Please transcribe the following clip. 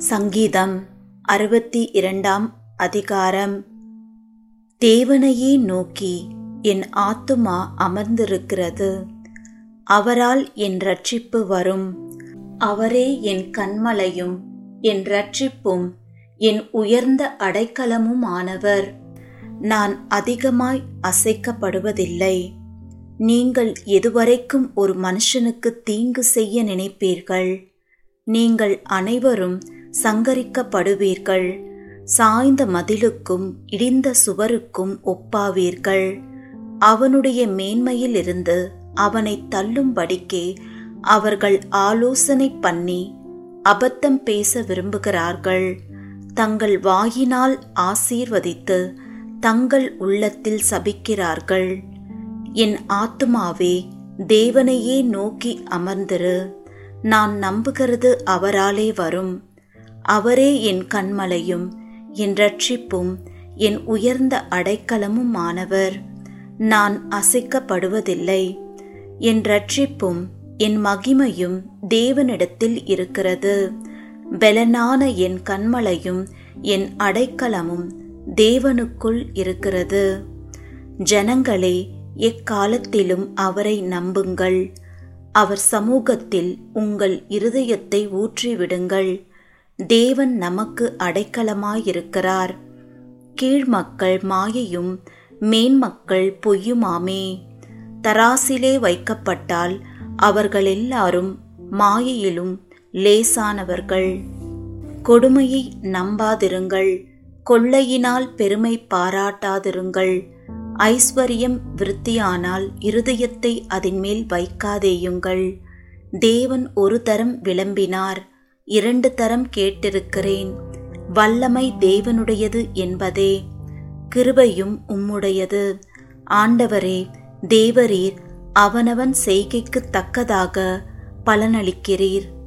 சங்கீதம் அறுபத்தி இரண்டாம் அதிகாரம். தேவனையே நோக்கி என் ஆத்துமா அமர்ந்திருக்கிறது. அவரால் என் ரட்சிப்பு வரும். அவரே என் கண்மலையும் என் ரட்சிப்பும் என் உயர்ந்த அடைக்கலமும் ஆனவர் நான் அதிகமாய் அசைக்கப்படுவதில்லை. நீங்கள் எதுவரைக்கும் ஒரு மனுஷனுக்கு தீங்கு செய்ய நினைப்பீர்கள். நீங்கள் அனைவரும் சங்கரிக்கப்படுவீர்கள். சாய்ந்த மதிலுக்கும் இடிந்த சுவருக்கும் ஒப்பாவீர்கள். அவனுடைய மேன்மையிலிருந்து அவனை தள்ளும்படிக்கே அவர்கள் ஆலோசனை பண்ணி அபத்தம் பேச விரும்புகிறார்கள். தங்கள் வாயினால் ஆசீர்வதித்து தங்கள் உள்ளத்தில் சபிக்கிறார்கள். என் ஆத்துமாவே தேவனையே நோக்கி அமர்ந்திரு. நான் நம்புகிறது அவராலே வரும். அவரே என் கண்மலையும் என் ரட்சிப்பும் என் உயர்ந்த அடைக்கலமுமானவர். நான் அசைக்கப்படுவதில்லை. என் ரட்சிப்பும் என் மகிமையும் தேவனிடத்தில் இருக்கிறது. பெலனான என் கண்மலையும் என் அடைக்கலமும் தேவனுக்குள் இருக்கிறது. ஜனங்களே எக்காலத்திலும் அவரை நம்புங்கள். அவர் சமூகத்தில் உங்கள் இருதயத்தை ஊற்றிவிடுங்கள். தேவன் நமக்கு அடைக்கலமாயிருக்கிறார். கீழ்மக்கள் மாயையும் மேன்மக்கள் பொய்யுமாமே. தராசிலே வைக்கப்பட்டால் அவர்கள் எல்லாரும் மாயையிலும் லேசானவர்கள். கொடுமையை நம்பாதிருங்கள் கொள்ளையினால் பெருமை பாராட்டாதிருங்கள். ஐஸ்வர்யம் விருத்தியானால் இருதயத்தை அதன் மேல் வைக்காதேயுங்கள். தேவன் ஒரு தரம் விளம்பினார். இரண்டு தரம் கேட்டிருக்கிறேன். வல்லமை தேவனுடையது என்பதே. கிருபையும் உம்முடையது. ஆண்டவரே தேவரீர் அவனவன் செய்கைக்கு தக்கதாக பலனளிக்கிறீர்.